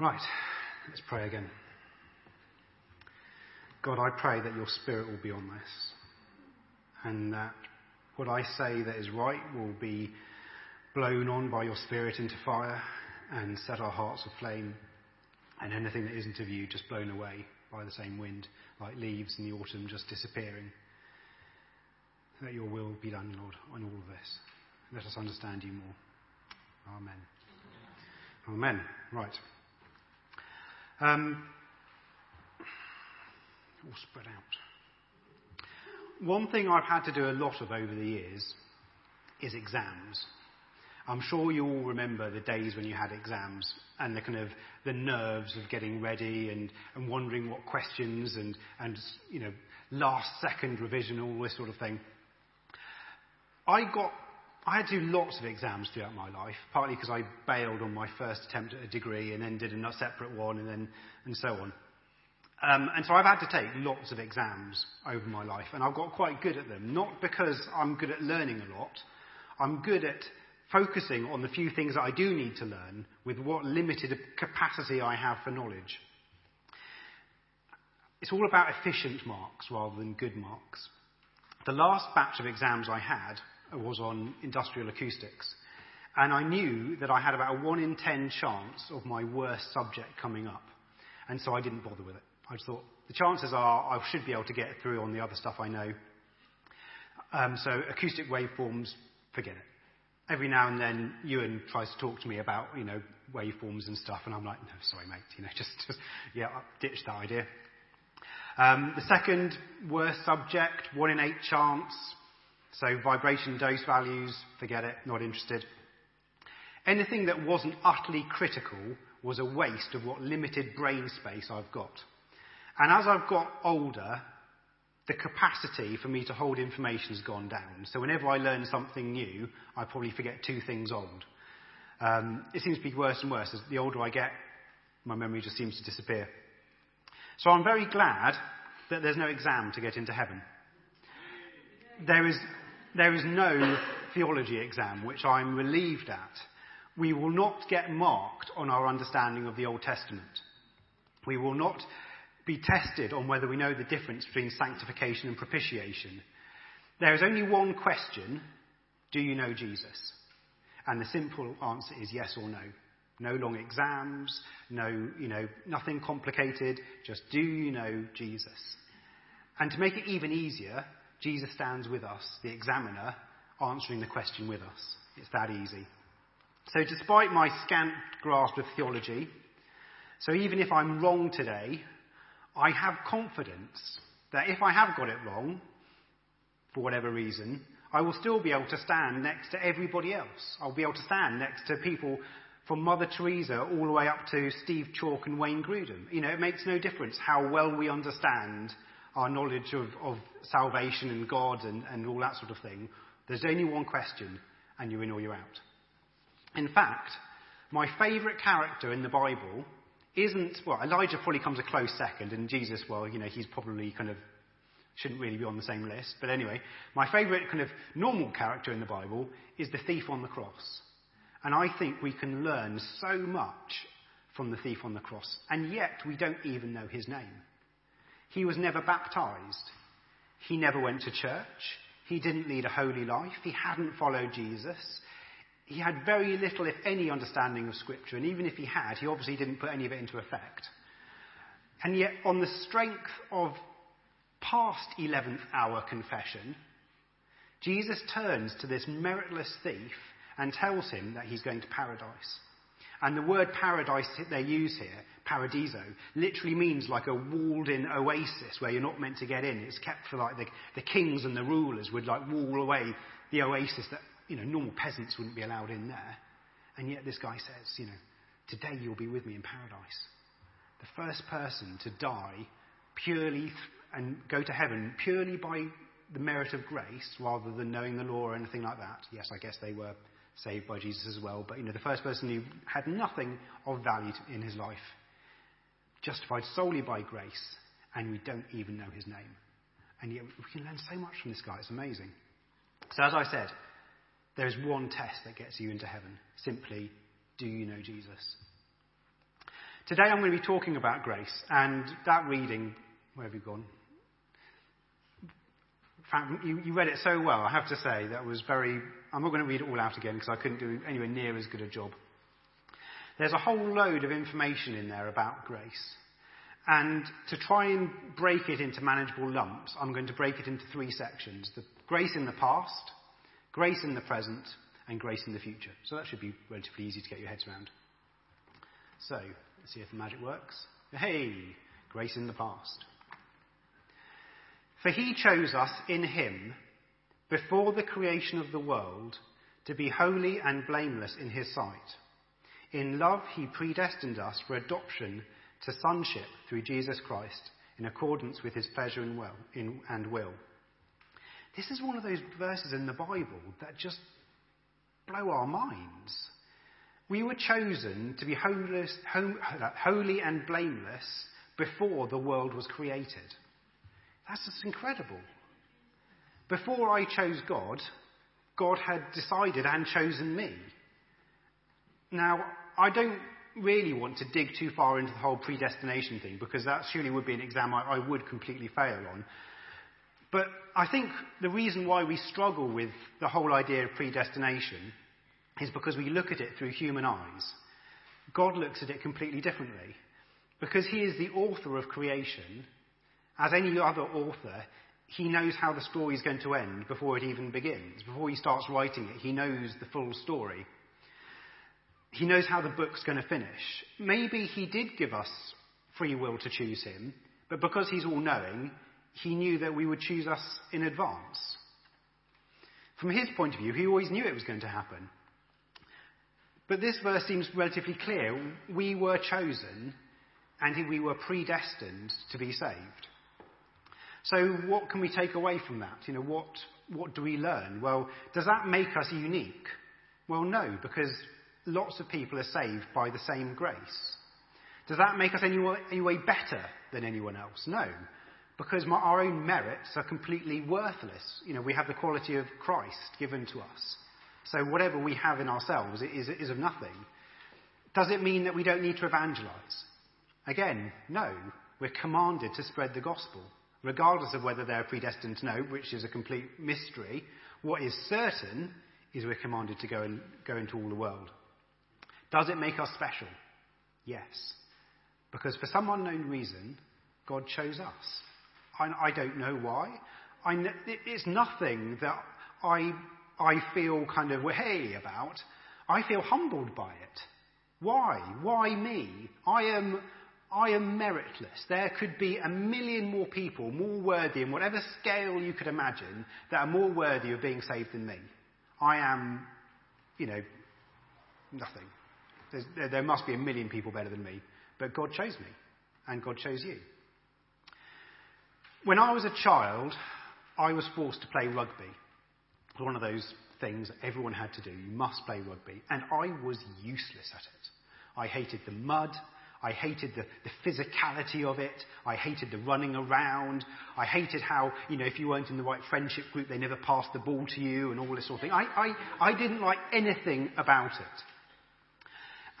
Right, let's pray again. God, I pray that your Spirit will be on this and that what I say that is right will be blown on by your Spirit into fire and set our hearts aflame, and anything that isn't of you just blown away by the same wind, like leaves in the autumn just disappearing. That your will be done, Lord, on all of this. Let us understand you more. Amen. Amen. Right. Um, all spread out. One thing I've had to do a lot of over the years is exams. I'm sure you all remember the days when you had exams and the kind of the nerves of getting ready and, and wondering what questions and, and you know last second revision, all this sort of thing. I got I had to do lots of exams throughout my life, partly because I bailed on my first attempt at a degree and then did a separate one and then and so on. Um, and so I've had to take lots of exams over my life, and I've got quite good at them. Not because I'm good at learning a lot, I'm good at focusing on the few things that I do need to learn with what limited capacity I have for knowledge. It's all about efficient marks rather than good marks. The last batch of exams I had was on industrial acoustics. And I knew that I had about a 1 in 10 chance of my worst subject coming up. And so I didn't bother with it. I just thought, the chances are I should be able to get through on the other stuff I know. Um, so acoustic waveforms, forget it every now and then Ewan tries to talk to me about, you know, waveforms and stuff, and I'm like, no, sorry, mate, you know, just, just yeah, ditch that idea. Um, the second worst subject, one in eight chance. So vibration dose values, forget it, not interested. Anything that wasn't utterly critical was a waste of what limited brain space I've got. And as I've got older, the capacity for me to hold information has gone down. So whenever I learn something new, I probably forget two things old. Um, it seems to be worse and worse. As the older I get, my memory just seems to disappear. So I'm very glad that there's no exam to get into heaven. There is, there is no theology exam, which I'm relieved at. We will not get marked on our understanding of the Old Testament. We will not be tested on whether we know the difference between sanctification and propitiation. There is only one question do you know Jesus? And the simple answer is yes or no. No long exams, no, you know, nothing complicated, just do you know Jesus? And to make it even easier, Jesus stands with us, the examiner, answering the question with us. It's that easy. So despite my scant grasp of theology, so even if I'm wrong today, I have confidence that if I have got it wrong, for whatever reason, I will still be able to stand next to everybody else. I'll be able to stand next to people from Mother Teresa all the way up to Steve Chalke and Wayne Grudem. You know, it makes no difference how well we understand our knowledge of, salvation and God and all that sort of thing. There's only one question, and you're in or you're out. In fact, my favourite character in the Bible isn't, well, Elijah probably comes a close second, and Jesus, well, you know, he's probably kind of shouldn't really be on the same list. But anyway, my favourite kind of normal character in the Bible is the thief on the cross. And I think we can learn so much from the thief on the cross, and yet we don't even know his name. He was never baptized. He never went to church. He didn't lead a holy life. He hadn't followed Jesus he had very little, if any, understanding of Scripture, and even if he had, he obviously didn't put any of it into effect. And yet, on the strength of past 11th hour confession, Jesus turns to this meritless thief and tells him that he's going to paradise. And the word paradise they use here, paradiso, literally means like a walled in oasis where you're not meant to get in. It's kept for like the, the kings and the rulers would like wall away the oasis that you know, normal peasants wouldn't be allowed in there. And yet this guy says, you know, today you'll be with me in paradise. The first person to die purely th- and go to heaven purely by the merit of grace rather than knowing the law or anything like that. Yes, I guess they were saved by Jesus as well, but you know, the first person who had nothing of value in his life, justified solely by grace, and we don't even know his name. And yet we can learn so much from this guy. It's amazing. So as I said, there is one test that gets you into heaven. Simply, do you know Jesus? Today I'm going to be talking about grace, and that reading, where have you gone? You, you read it so well, I have to say. That was very. I'm not going to read it all out again because I couldn't do anywhere near as good a job. There's a whole load of information in there about grace. And to try and break it into manageable lumps, I'm going to break it into three sections the grace in the past, grace in the present, and grace in the future. So that should be relatively easy to get your heads around. So, let's see if the magic works. Hey, grace in the past. For he chose us in him before the creation of the world to be holy and blameless in his sight. In love, he predestined us for adoption to sonship through Jesus Christ in accordance with his pleasure and will. In, and will. This is one of those verses in the Bible that just blow our minds. We were chosen to be holy and blameless before the world was created. That's just incredible. Before I chose God, God had decided and chosen me. Now, I don't really want to dig too far into the whole predestination thing because that surely would be an exam I, I would completely fail on. But I think the reason why we struggle with the whole idea of predestination is because we look at it through human eyes. God looks at it completely differently. Because he is the author of creation, as any other author, he knows how the story is going to end before it even begins. Before he starts writing it, he knows the full story. He knows how the book's going to finish. Maybe he did give us free will to choose him, but because he's all knowing, he knew that we would choose us in advance. From his point of view, he always knew it was going to happen. But this verse seems relatively clear. We were chosen and we were predestined to be saved. So what can we take away from that? You know, what, what do we learn? Well, does that make us unique? Well, no, because lots of people are saved by the same grace. Does that make us any way, any way better than anyone else? No, because my, our own merits are completely worthless. You know, we have the quality of Christ given to us. So whatever we have in ourselves is, is of nothing. Does it mean that we don't need to evangelize? Again, no. We're commanded to spread the gospel, regardless of whether they're predestined to know, which is a complete mystery. What is certain is we're commanded to go, and, go into all the world. Does it make us special? Yes. Because for some unknown reason, God chose us. I, I don't know why. I, it's nothing that I, I feel kind of hey about. I feel humbled by it. Why? Why me? I am, I am meritless. There could be a million more people more worthy in whatever scale you could imagine that are more worthy of being saved than me. I am, you know, nothing. There, there must be a million people better than me. But God chose me, and God chose you. When I was a child, I was forced to play rugby. It was one of those things that everyone had to do. You must play rugby. And I was useless at it. I hated the mud. I hated the, the, physicality of it. I hated the running around. I hated how, you know, if you weren't in the right friendship group, they never passed the ball to you and all this sort of thing. I, I, I didn't like anything about it.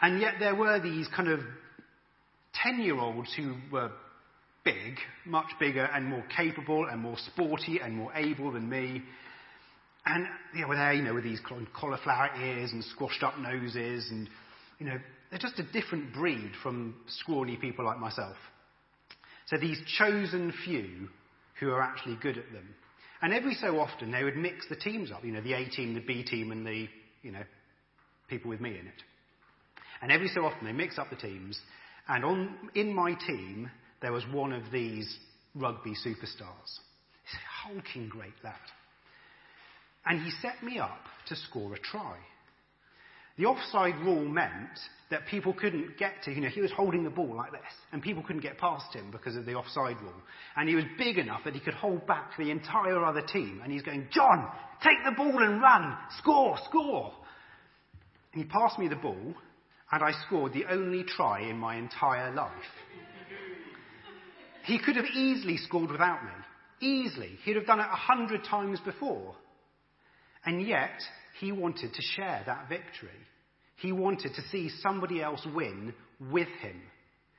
And yet there were these kind of 10 year olds who were big, much bigger and more capable and more sporty and more able than me. And they were there, you know, with these cauliflower ears and squashed up noses and, you know, they're just a different breed from scrawny people like myself. So these chosen few who are actually good at them. And every so often they would mix the teams up, you know, the A team, the B team, and the, you know, people with me in it. And every so often they mix up the teams, and on, in my team, there was one of these rugby superstars. A hulking great lad. And he set me up to score a try. The offside rule meant that people couldn't get to, you know, he was holding the ball like this, and people couldn't get past him because of the offside rule. And he was big enough that he could hold back the entire other team. And he's going, John, take the ball and run, score, score. And he passed me the ball, and I scored the only try in my entire life. He could have easily scored without me. Easily. He'd have done it a hundred times before. And yet, he wanted to share that victory. He wanted to see somebody else win with him.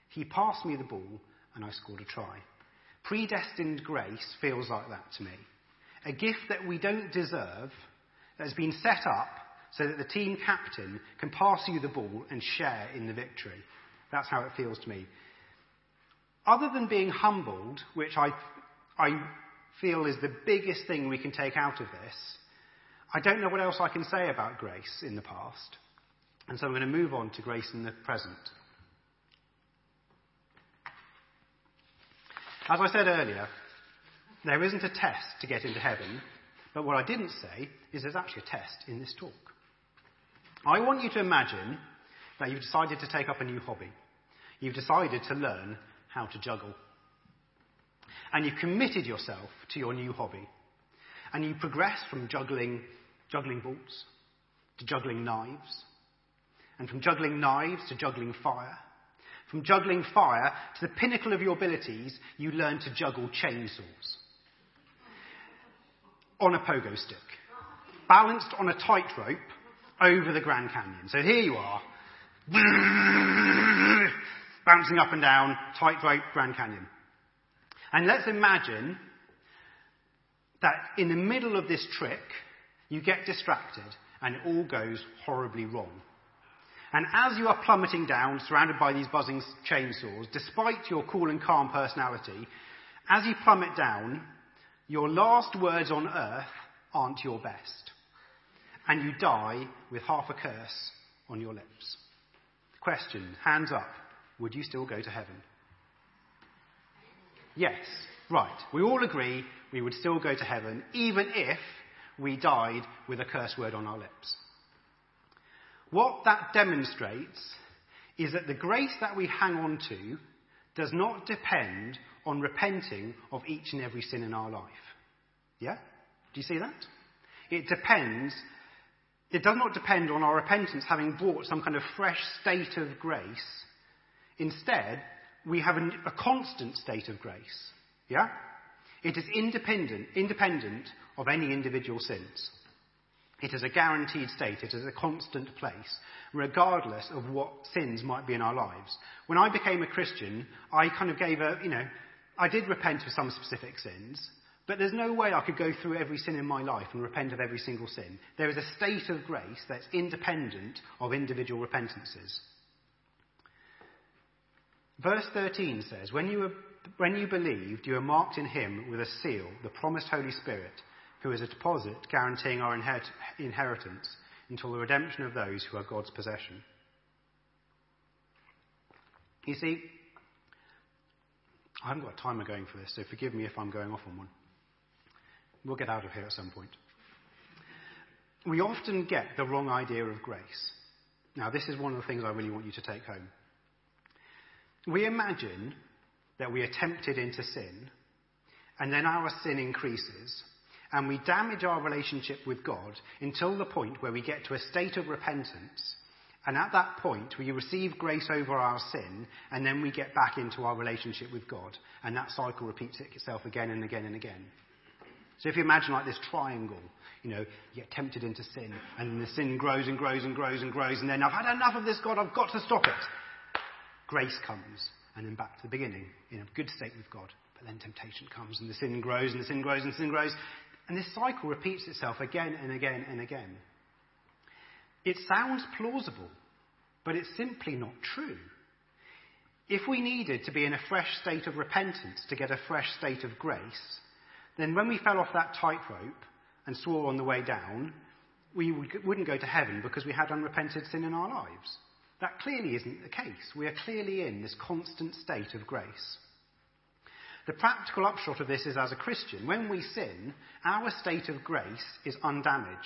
He passed me the ball and I scored a try. Predestined grace feels like that to me. A gift that we don't deserve, that has been set up so that the team captain can pass you the ball and share in the victory. That's how it feels to me. Other than being humbled, which I, I feel is the biggest thing we can take out of this, I don't know what else I can say about grace in the past. And so I'm going to move on to grace in the present. As I said earlier, there isn't a test to get into heaven, but what I didn't say is there's actually a test in this talk. I want you to imagine that you've decided to take up a new hobby. You've decided to learn how to juggle. And you've committed yourself to your new hobby. And you progress from juggling, juggling balls to juggling knives. And from juggling knives to juggling fire from juggling fire to the pinnacle of your abilities, you learn to juggle chainsaws. On a pogo stick. Balanced on a tightrope over the Grand Canyon. So here you are. Bouncing up and down, tightrope, Grand Canyon. And let's imagine that in the middle of this trick, you get distracted and it all goes horribly wrong. And as you are plummeting down, surrounded by these buzzing chainsaws, despite your cool and calm personality, as you plummet down, your last words on earth aren't your best. And you die with half a curse on your lips. Question, hands up. Would you still go to heaven? Yes, right. We all agree we would still go to heaven, even if we died with a curse word on our lips. What that demonstrates is that the grace that we hang on to does not depend on repenting of each and every sin in our life. Yeah? Do you see that? It depends, it does not depend on our repentance having brought some kind of fresh state of grace. Instead, we have a, a constant state of grace. Yeah? It is independent, independent of any individual sins. It is a guaranteed state. It is a constant place, regardless of what sins might be in our lives. When I became a Christian, I kind of gave a, you know, I did repent of some specific sins, but there's no way I could go through every sin in my life and repent of every single sin. There is a state of grace that's independent of individual repentances. Verse 13 says, when you, when you believed, you were marked in him with a seal, the promised Holy Spirit who is a deposit guaranteeing our inheritance until the redemption of those who are God's possession. You see, I haven't got a timer going for this, so forgive me if I'm going off on one. We'll get out of here at some point. We often get the wrong idea of grace. Now, this is one of the things I really want you to take home. We imagine that we are tempted into sin, and then our sin increases, and we damage our relationship with God until the point where we get to a state of repentance. And at that point, we receive grace over our sin, and then we get back into our relationship with God. And that cycle repeats itself again and again and again. So if you imagine like this triangle, you know, you get tempted into sin, and the sin grows and grows and grows and grows, and then I've had enough of this, God, I've got to stop it. Grace comes, and then back to the beginning, in a good state with God. But then temptation comes, and the sin grows, and the sin grows, and the sin grows. And this cycle repeats itself again and again and again. It sounds plausible, but it's simply not true. If we needed to be in a fresh state of repentance to get a fresh state of grace, then when we fell off that tightrope and swore on the way down, we wouldn't go to heaven because we had unrepented sin in our lives. That clearly isn't the case. We are clearly in this constant state of grace. The practical upshot of this is as a Christian, when we sin, our state of grace is undamaged.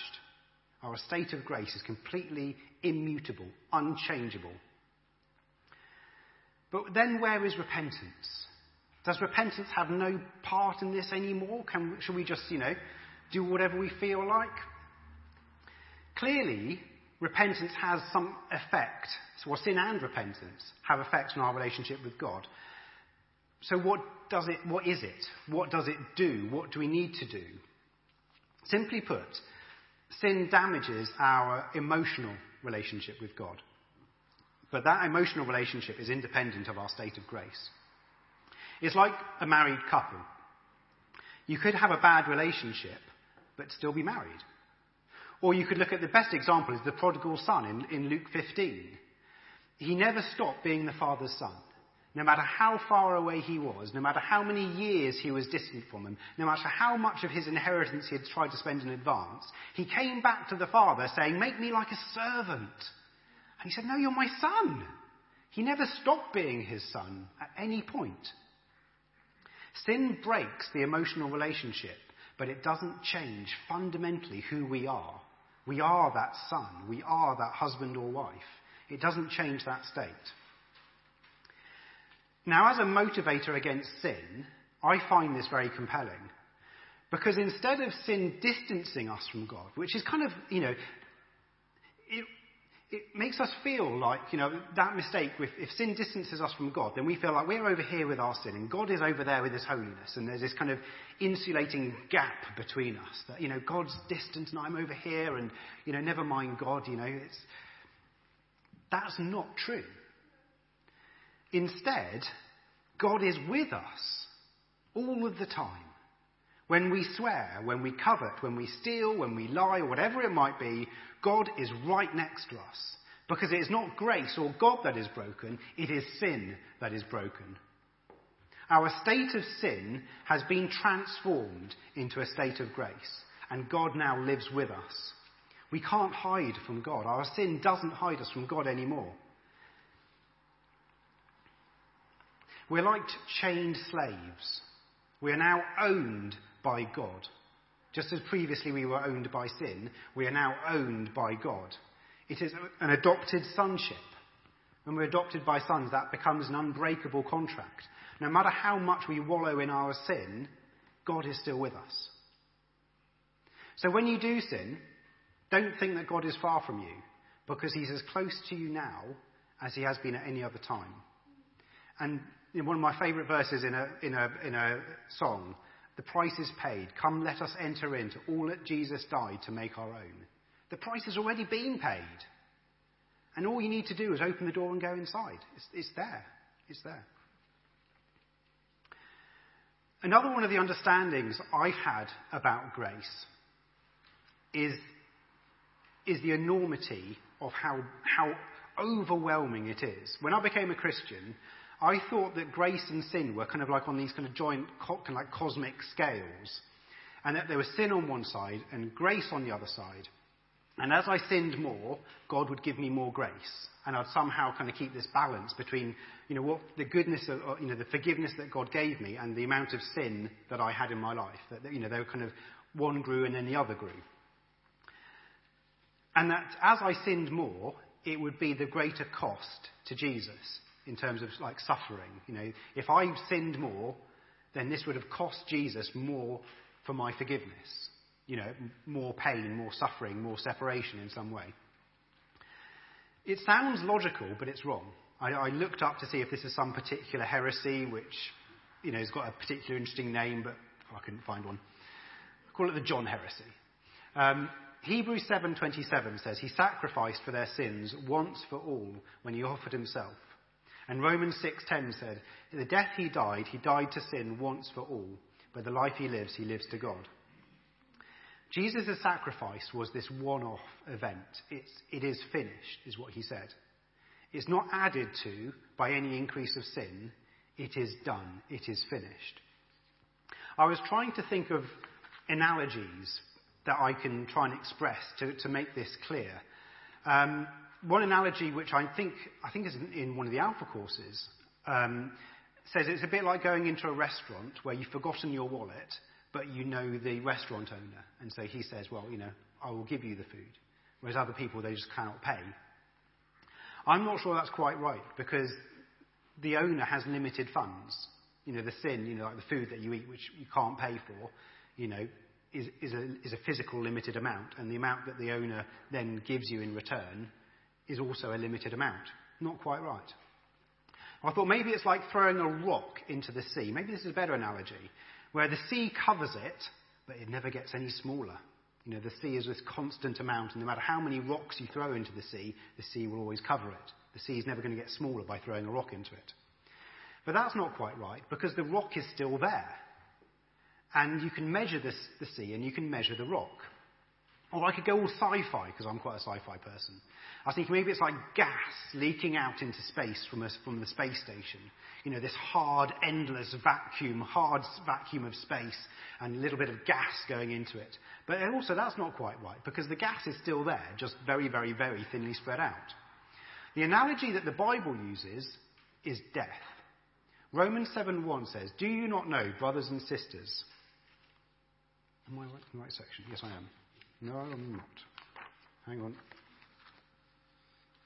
Our state of grace is completely immutable, unchangeable. But then where is repentance? Does repentance have no part in this anymore? Can, should we just, you know, do whatever we feel like? Clearly, repentance has some effect. So, sin and repentance have effects on our relationship with God. So what does it, what is it? What does it do? What do we need to do? Simply put, sin damages our emotional relationship with God. but that emotional relationship is independent of our state of grace. It's like a married couple. You could have a bad relationship, but still be married. Or you could look at the best example is the prodigal son in, in Luke 15. He never stopped being the father's son. No matter how far away he was, no matter how many years he was distant from him, no matter how much of his inheritance he had tried to spend in advance, he came back to the father saying, Make me like a servant. And he said, No, you're my son. He never stopped being his son at any point. Sin breaks the emotional relationship, but it doesn't change fundamentally who we are. We are that son. We are that husband or wife. It doesn't change that state. Now, as a motivator against sin, I find this very compelling. Because instead of sin distancing us from God, which is kind of, you know, it, it makes us feel like, you know, that mistake, if, if, sin distances us from God, then we feel like we're over here with our sin and God is over there with his holiness. And there's this kind of insulating gap between us that, you know, God's distant and I'm over here and, you know, never mind God, you know, it's, that's not true. Instead, God is with us all of the time. When we swear, when we covet, when we steal, when we lie, whatever it might be, God is right next to us. Because it is not grace or God that is broken, it is sin that is broken. Our state of sin has been transformed into a state of grace, and God now lives with us. We can't hide from God. Our sin doesn't hide us from God anymore. We're like chained slaves. We are now owned by God. Just as previously we were owned by sin, we are now owned by God. It is an adopted sonship. When we're adopted by sons, that becomes an unbreakable contract. No matter how much we wallow in our sin, God is still with us. So when you do sin, don't think that God is far from you, because he's as close to you now as he has been at any other time. And in one of my favourite verses in a, in, a, in a song, the price is paid. Come, let us enter into all that Jesus died to make our own. The price has already been paid. And all you need to do is open the door and go inside. It's, it's there. It's there. Another one of the understandings I've had about grace is, is the enormity of how, how overwhelming it is. When I became a Christian, I thought that grace and sin were kind of like on these kind of joint, kind of like cosmic scales. And that there was sin on one side and grace on the other side. And as I sinned more, God would give me more grace. And I'd somehow kind of keep this balance between, you know, what the goodness of, you know, the forgiveness that God gave me and the amount of sin that I had in my life. That, you know, they were kind of, one grew and then the other grew. And that as I sinned more, it would be the greater cost to Jesus in terms of like suffering. You know, if I sinned more, then this would have cost Jesus more for my forgiveness. You know, more pain, more suffering, more separation in some way. It sounds logical, but it's wrong. I, I looked up to see if this is some particular heresy, which, you know, has got a particular interesting name, but I couldn't find one. I call it the John heresy. Um, Hebrews 7:27 says he sacrificed for their sins once for all when he offered himself. And Romans 6:10 said, "In the death he died, he died to sin once for all, but the life he lives, he lives to God." Jesus' sacrifice was this one-off event. It's, it is finished, is what he said. It's not added to by any increase of sin. It is done. It is finished. I was trying to think of analogies that I can try and express to, to make this clear. Um, one analogy which I think, I think is in one of the Alpha courses um, says it's a bit like going into a restaurant where you've forgotten your wallet, but you know the restaurant owner. And so he says, well, you know, I will give you the food. Whereas other people, they just cannot pay. I'm not sure that's quite right because the owner has limited funds. You know, the sin, you know, like the food that you eat, which you can't pay for, you know, is, is, a, is a physical limited amount. And the amount that the owner then gives you in return is also a limited amount. Not quite right. I thought maybe it's like throwing a rock into the sea. Maybe this is a better analogy, where the sea covers it, but it never gets any smaller. You know, the sea is this constant amount, and no matter how many rocks you throw into the sea, the sea will always cover it. The sea is never going to get smaller by throwing a rock into it. But that's not quite right, because the rock is still there. And you can measure this, the sea, and you can measure the rock. Or I could go all sci-fi, because I'm quite a sci-fi person. I was thinking maybe it's like gas leaking out into space from, us, from the space station. You know, this hard, endless vacuum, hard vacuum of space, and a little bit of gas going into it. But also, that's not quite right, because the gas is still there, just very, very, very thinly spread out. The analogy that the Bible uses is death. Romans 7.1 says, Do you not know, brothers and sisters? Am I right in the right section? Yes, I am. No, I'm not. Hang on.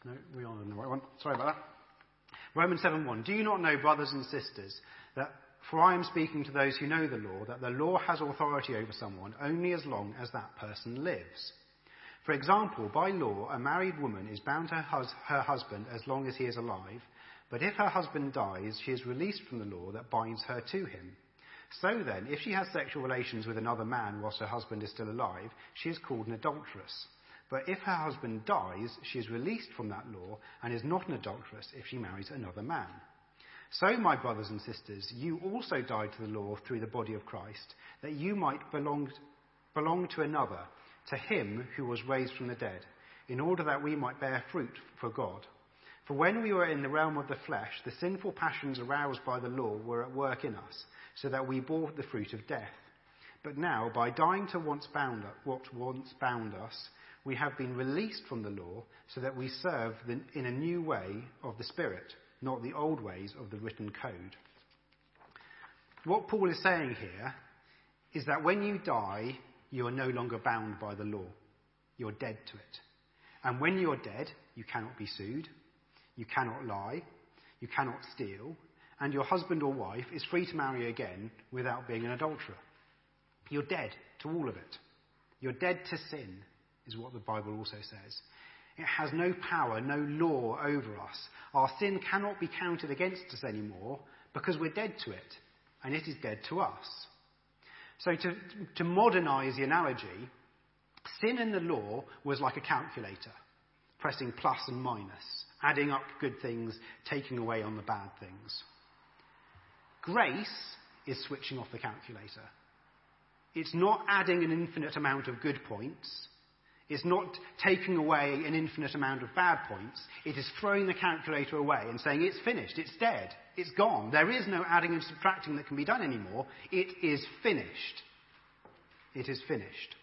No, we are on the right one. Sorry about that. Romans 7.1. Do you not know, brothers and sisters, that for I am speaking to those who know the law, that the law has authority over someone only as long as that person lives. For example, by law, a married woman is bound to her husband as long as he is alive, but if her husband dies, she is released from the law that binds her to him. So then, if she has sexual relations with another man whilst her husband is still alive, she is called an adulteress. But if her husband dies, she is released from that law and is not an adulteress if she marries another man. So, my brothers and sisters, you also died to the law through the body of Christ, that you might belong, belong to another, to him who was raised from the dead, in order that we might bear fruit for God. For when we were in the realm of the flesh, the sinful passions aroused by the law were at work in us so that we bore the fruit of death. But now, by dying to once bound, what once bound us, we have been released from the law so that we serve in a new way of the Spirit, not the old ways of the written code. What Paul is saying here is that when you die, you are no longer bound by the law. You're dead to it. And when you're dead, you cannot be sued, you cannot lie, you cannot steal, and your husband or wife is free to marry again without being an adulterer. You're dead to all of it. You're dead to sin, is what the Bible also says. It has no power, no law over us. Our sin cannot be counted against us anymore because we're dead to it, and it is dead to us. So, to, to modernize the analogy, sin in the law was like a calculator, pressing plus and minus, adding up good things, taking away on the bad things. Grace is switching off the calculator. It's not adding an infinite amount of good points. It's not taking away an infinite amount of bad points. It is throwing the calculator away and saying it's finished, it's dead, it's gone. There is no adding and subtracting that can be done anymore. It is finished. It is finished.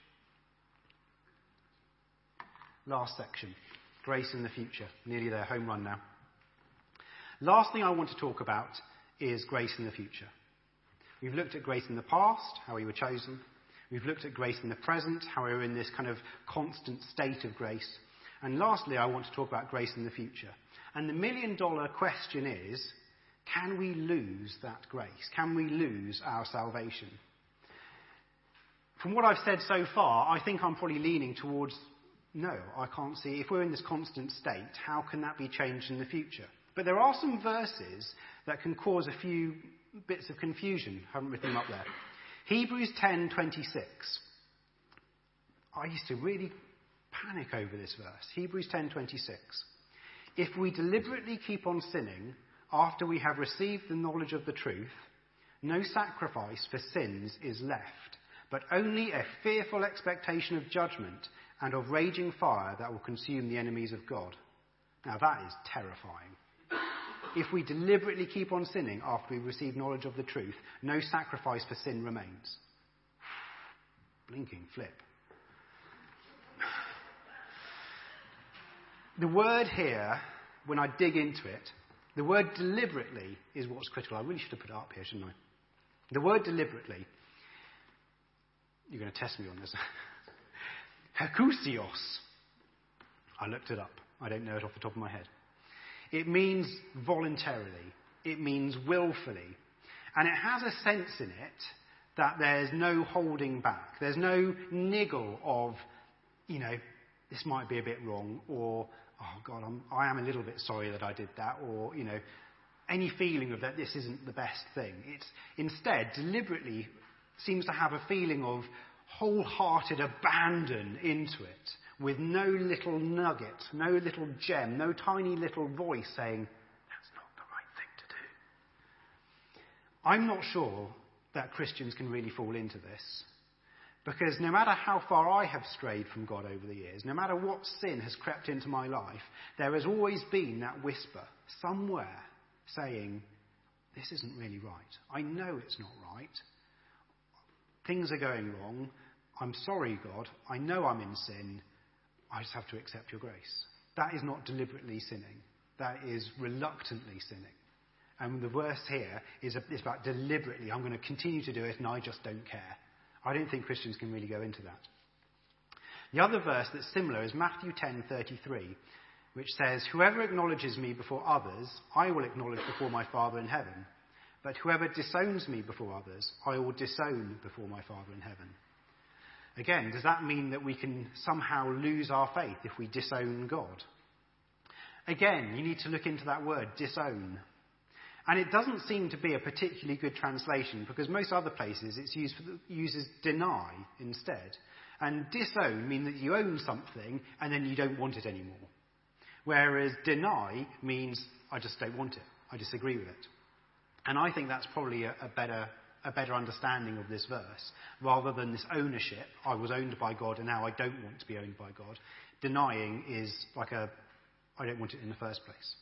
Last section grace in the future. Nearly there, home run now. Last thing I want to talk about is grace in the future. We've looked at grace in the past, how we were chosen. We've looked at grace in the present, how we're in this kind of constant state of grace. And lastly, I want to talk about grace in the future. And the million dollar question is can we lose that grace? Can we lose our salvation? From what I've said so far, I think I'm probably leaning towards no, I can't see. If we're in this constant state, how can that be changed in the future? But there are some verses that can cause a few bits of confusion. I haven't written them up there. Hebrews 10:26. I used to really panic over this verse. Hebrews 10:26. If we deliberately keep on sinning after we have received the knowledge of the truth, no sacrifice for sins is left, but only a fearful expectation of judgment and of raging fire that will consume the enemies of God. Now that is terrifying. If we deliberately keep on sinning after we receive knowledge of the truth, no sacrifice for sin remains. Blinking flip. The word here, when I dig into it, the word deliberately is what's critical. I really should have put it up here, shouldn't I? The word deliberately, you're going to test me on this. Hekousios. I looked it up. I don't know it off the top of my head. It means voluntarily. It means willfully. And it has a sense in it that there's no holding back. There's no niggle of, you know, this might be a bit wrong, or, oh God, I'm, I am a little bit sorry that I did that, or, you know, any feeling of that this isn't the best thing. It's instead deliberately seems to have a feeling of wholehearted abandon into it with no little nugget, no little gem, no tiny little voice saying, that's not the right thing to do. I'm not sure that Christians can really fall into this. Because no matter how far I have strayed from God over the years, no matter what sin has crept into my life, there has always been that whisper somewhere saying, This isn't really right. I know it's not right. Things are going wrong. I'm sorry, God. I know I'm in sin. I just have to accept your grace. That is not deliberately sinning. That is reluctantly sinning. And the verse here is, about deliberately, I'm going to continue to do it and I just don't care. I don't think Christians can really go into that. The other verse that's similar is Matthew 10:33, which says, "Whoever acknowledges me before others, I will acknowledge before my Father in heaven. But whoever disowns me before others, I will disown before my Father in heaven." Again, does that mean that we can somehow lose our faith if we disown God? Again, you need to look into that word, disown. And it doesn't seem to be a particularly good translation because most other places it's used it uses deny instead. And disown means that you own something and then you don't want it anymore. Whereas deny means I just don't want it. I disagree with it. And I think that's probably a, a better a better understanding of this verse rather than this ownership. I was owned by God and now I don't want to be owned by God. Denying is like a I don't want it in the first place.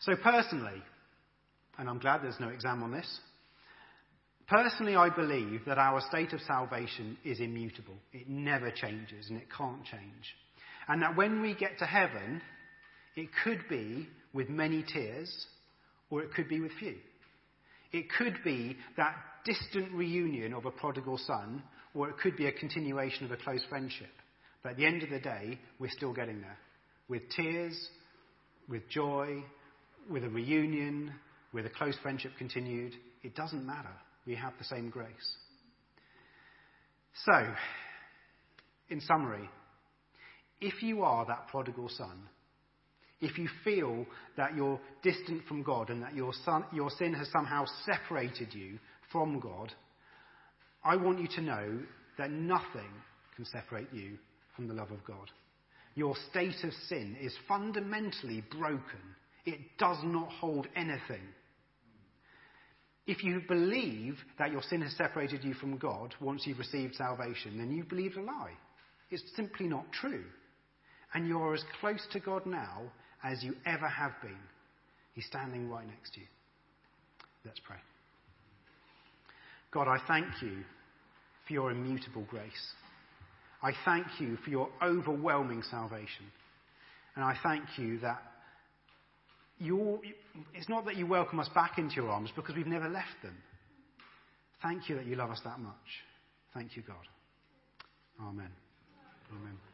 So personally, and I'm glad there's no exam on this. Personally, I believe that our state of salvation is immutable. It never changes and it can't change. And that when we get to heaven, it could be with many tears or it could be with few. It could be that distant reunion of a prodigal son or it could be a continuation of a close friendship. But at the end of the day, we're still getting there. With tears, with joy, with a reunion, with a close friendship continued, it doesn't matter. We have the same grace. So, in summary, if you are that prodigal son, if you feel that you're distant from God and that your, son, your sin has somehow separated you from God, I want you to know that nothing can separate you from the love of God. Your state of sin is fundamentally broken. It does not hold anything if you believe that your sin has separated you from God once you've received salvation, then you've believed a lie. It's simply not true. And you're as close to God now as you ever have been. He's standing right next to you. Let's pray. God, I thank you for your immutable grace. I thank you for your overwhelming salvation. And I thank you that it's not that you welcome us back into your arms because we've never left them. Thank you that you love us that much. Thank you, God. Amen. Amen.